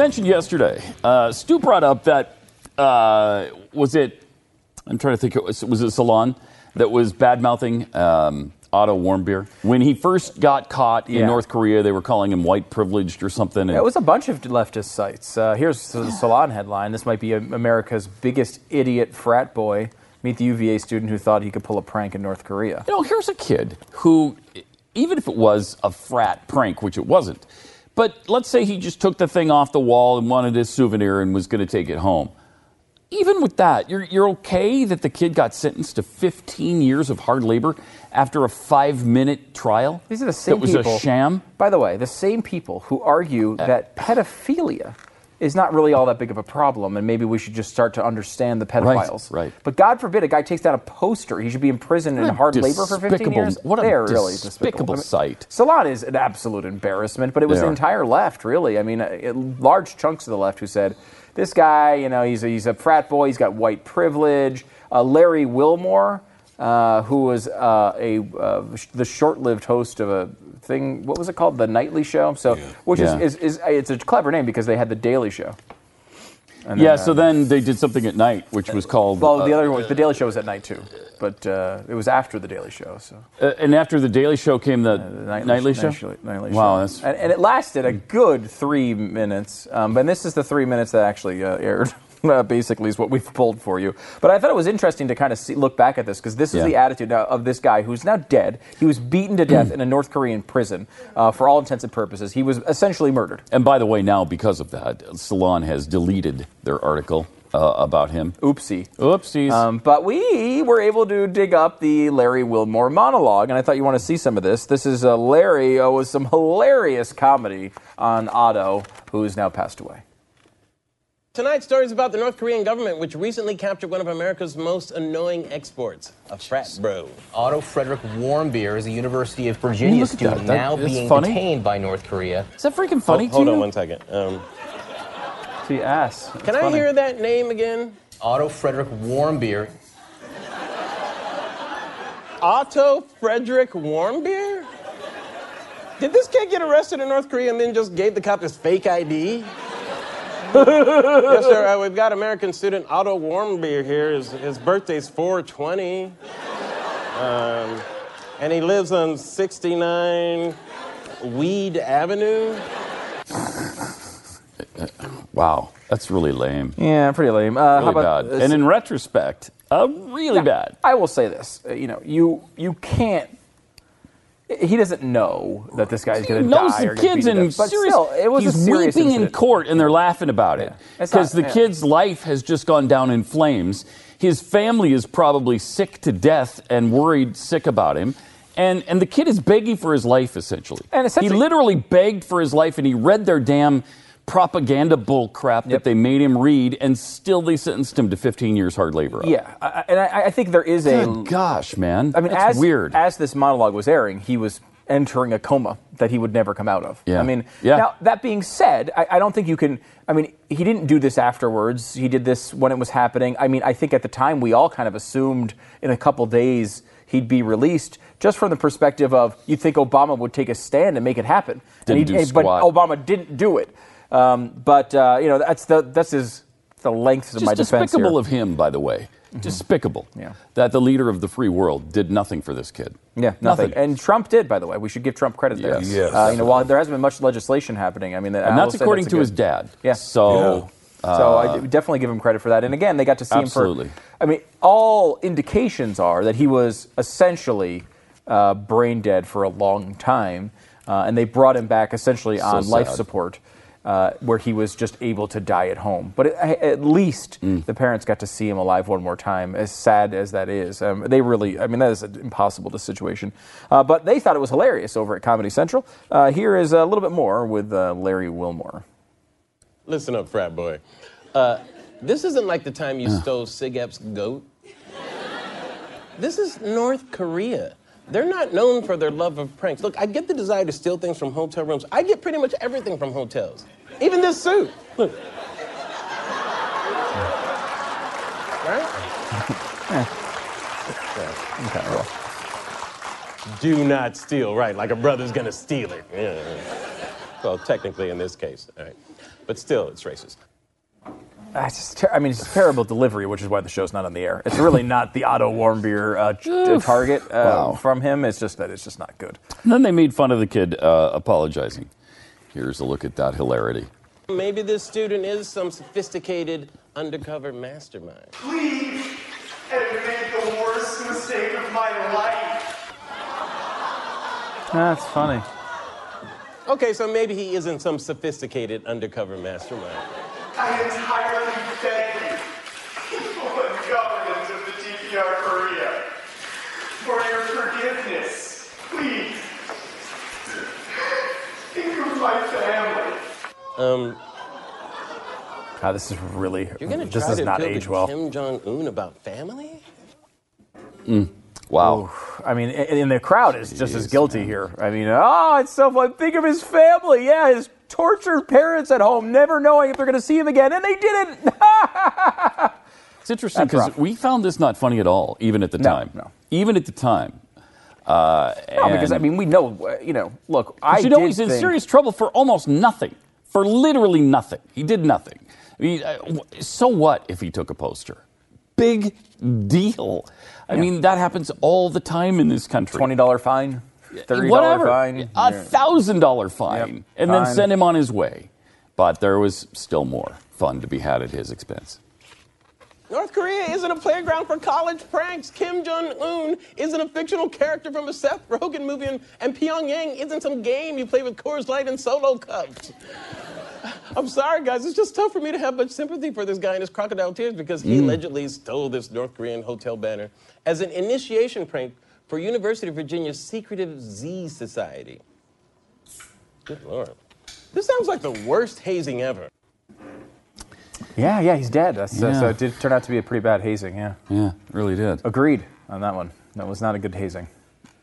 Mentioned yesterday, uh, Stu brought up that, uh, was it, I'm trying to think, it was, was it Salon that was bad mouthing um, Otto Warmbier? When he first got caught in Yeah. North Korea, they were calling him white privileged or something. Yeah, it was a bunch of leftist sites. Uh, here's the Salon headline. This might be America's biggest idiot frat boy. Meet the UVA student who thought he could pull a prank in North Korea. You know, here's a kid who, even if it was a frat prank, which it wasn't, but let's say he just took the thing off the wall and wanted his souvenir and was going to take it home. Even with that, you're, you're okay that the kid got sentenced to 15 years of hard labor after a five minute trial? These are the same That was people. a sham? By the way, the same people who argue uh, that pedophilia is not really all that big of a problem, and maybe we should just start to understand the pedophiles. right. right. But God forbid a guy takes down a poster; he should be imprisoned in hard labor for 15 years. what a They're really despicable I mean, sight. Salon is an absolute embarrassment, but it was They the entire left, really. I mean, it, large chunks of the left who said, "This guy, you know, he's a, he's a frat boy. He's got white privilege." Uh, Larry Wilmore. Uh, who was uh, a uh, sh- the short-lived host of a thing? What was it called? The Nightly Show. So, which Yeah. is, is, is it's a clever name because they had the Daily Show. And yeah, then, so uh, then they did something at night, which was called. well, the uh, other one was the Daily Show was at night too, but uh, it was after the Daily Show. So uh, and after the Daily Show came the, the nightly, show. Nightly, nightly wow, show. that's and, and it lasted a good three minutes. Um, but this is the three minutes that actually uh, aired. Uh, basically, is what we've pulled for you. But I thought it was interesting to kind of see, look back at this because this is Yeah. the attitude now of this guy who's now dead. He was beaten to death in a North Korean prison uh, for all intents and purposes. He was essentially murdered. And by the way, now because of that, Salon has deleted their article uh, about him. Oopsie. Oopsies. Um, but we were able to dig up the Larry Wilmore monologue, and I thought you want to see some of this. This is uh, Larry uh, with some hilarious comedy on Otto, who is now passed away. Tonight's story is about the North Korean government, which recently captured one of America's most annoying exports, a frat bro. Otto Frederick Warmbier is a University of Virginia Look that. student That- now being funny. detained by North Korea. Is that freaking funny too? hold on one second. Um, See, ass. can I hear that name again? Otto Frederick Warmbier. Otto Frederick Warmbier? Did this kid get arrested in North Korea and then just gave the cop his fake ID? yes, sir. Uh, we've got American student Otto Warmbier here. His, his birthday's 420. Um, and he lives on 69 Weed Avenue. Wow, that's really lame. Yeah, pretty lame. Uh, Really how about bad. this? And in retrospect, uh, really Now, bad. I will say this. uh, You know, you you can't. He doesn't know that this guy's going to die. knows the kids beaten to in death. Serious. still, it was he's weeping in court, and they're laughing about it because the yeah. kid's life has just gone down in flames. His family is probably sick to death and worried sick about him. And, and the kid is begging for his life, essentially. And essentially- he literally begged for his life, and he read their damn propaganda bull crap that they made him read, and still they sentenced him to 15 years hard labor. Yeah, I, and I, I think there is a. Good gosh, man. I mean, That's as weird. as this monologue was airing, he was entering a coma that he would never come out of. Yeah. I mean, Yeah. now that being said, I, I don't think you can. I mean, he didn't do this afterwards. He did this when it was happening. I mean, I think at the time we all kind of assumed in a couple days he'd be released, just from the perspective of you'd think Obama would take a stand and make it happen. Didn't and do he, but. Obama didn't do it. Um, but uh, you know, that's the that's his the length of Just my defense despicable here. of him, by the way. Despicable. Yeah. That the leader of the free world did nothing for this kid. Yeah, nothing. And Trump did, by the way. We should give Trump credit there. Yes. Yes. Uh, you know, while there hasn't been much legislation happening, I mean, I and will that's according a to his dad. Yeah. So. so I uh, d- definitely give him credit for that. And again, they got to see Absolutely. him for. Absolutely. I mean, all indications are that he was essentially uh, brain dead for a long time, uh, and they brought him back essentially on life sad. support. Uh, where he was just able to die at home. But at, at least the parents got to see him alive one more time, as sad as that is. Um, they really, I mean, that is an impossible situation. Uh, but they thought it was hilarious over at Comedy Central. Uh, here is a little bit more with uh, Larry Wilmore. Listen up, frat boy. Uh, this isn't like the time you stole Sig Ep's goat. This is North Korea. They're not known for their love of pranks. Look, I get the desire to steal things from hotel rooms. I get pretty much everything from hotels, even this suit. Look. Right? Do not steal, right? Like a brother's gonna steal it. Yeah. Well, technically in this case, all right. But still, it's racist. Ah, It's just ter- I mean, it's terrible delivery, which is why the show's not on the air. It's really not the Otto Warmbier uh, ch- target uh, from him. It's just that it's just not good. And then they made fun of the kid uh, apologizing. Here's a look at that hilarity. Maybe this student is some sophisticated undercover mastermind. Please, have made the worst mistake of my life. That's funny. Okay, so maybe he isn't some sophisticated undercover mastermind. I entirely beg you, people and government of the DPR Korea, for your forgiveness. Please, think of my family. Um, Ah, this is really you're gonna this try does to not appeal age to well. Kim Jong Un about family? Wow. I mean, and and the crowd is just as guilty here. I mean, oh, it's so fun. Think of his family. Yeah, his tortured parents at home, never knowing if they're going to see him again, and they didn't. It's interesting because we found this not funny at all, even at the No, time. no. Even at the time. Uh, no, because I mean, we know. uh, You know, look, I you know did he's in serious trouble for almost nothing, for literally nothing. He did nothing. I mean, uh, so what if he took a poster? Big deal. I mean, that happens all the time in this country. twenty dollar fine, thirty dollar Whatever, fine, a thousand dollar fine, Yep, and then send him on his way. But there was still more fun to be had at his expense. North Korea isn't a playground for college pranks. Kim Jong Un isn't a fictional character from a Seth Rogen movie, and, and Pyongyang isn't some game you play with Coors Light and Solo cups. I'm sorry, guys. It's just tough for me to have much sympathy for this guy and his crocodile tears because he allegedly stole this North Korean hotel banner as an initiation prank for University of Virginia's secretive Z Society. Good lord. This sounds like the worst hazing ever. Yeah, yeah, he's dead. That's, uh, so it did turn out to be a pretty bad hazing. Yeah, Yeah, really did. agreed on that one. That was not a good hazing.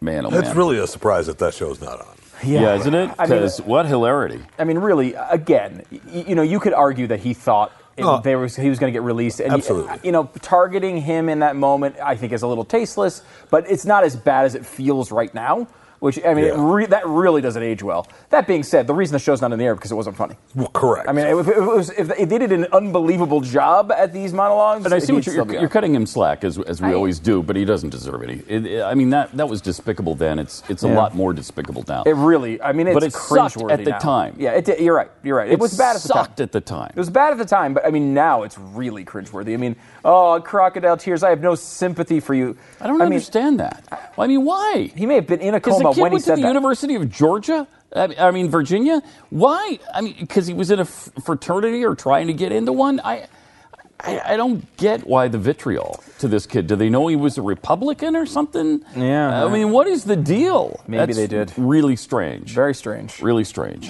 Man, oh It's man. really a surprise that that show's not on. Yeah, isn't it? I mean- Because what hilarity. I mean, really, again, y- you know, you could argue that he thought it, Oh. there was he was going to get released, and Absolutely. You know, targeting him in that moment, I think, is a little tasteless, but it's not as bad as it feels right now. Which I mean, it Yeah. re- that really doesn't age well. That being said, the reason the show's not in the air because it wasn't funny. Well, correct. I mean, if, if it was, if they did an unbelievable job at these monologues, But I see what you're, be you're, you're cutting him slack as, as we I- always do, but he doesn't deserve any. It, it- I mean that that was despicable then. It's it's a lot more despicable now. It really, I mean, it's But it sucked cringeworthy at the now. time. Yeah, it you're right. You're right. It, was bad at the time. sucked at the time. It was bad at the time, but I mean, now it's really cringeworthy. I mean, oh, crocodile tears. I have no sympathy for you. I don't mean, understand that. Well, I mean, why? He may have been in a Because coma the kid when he went to said the that. University of Georgia. I mean- Virginia. Why? I mean, because he was in a fraternity or trying to get into one. I, I, I don't get why the vitriol to this kid. Do they know he was a Republican or something? Yeah, I mean, what is the deal? Maybe That's they did. Really strange. Very strange. Really strange.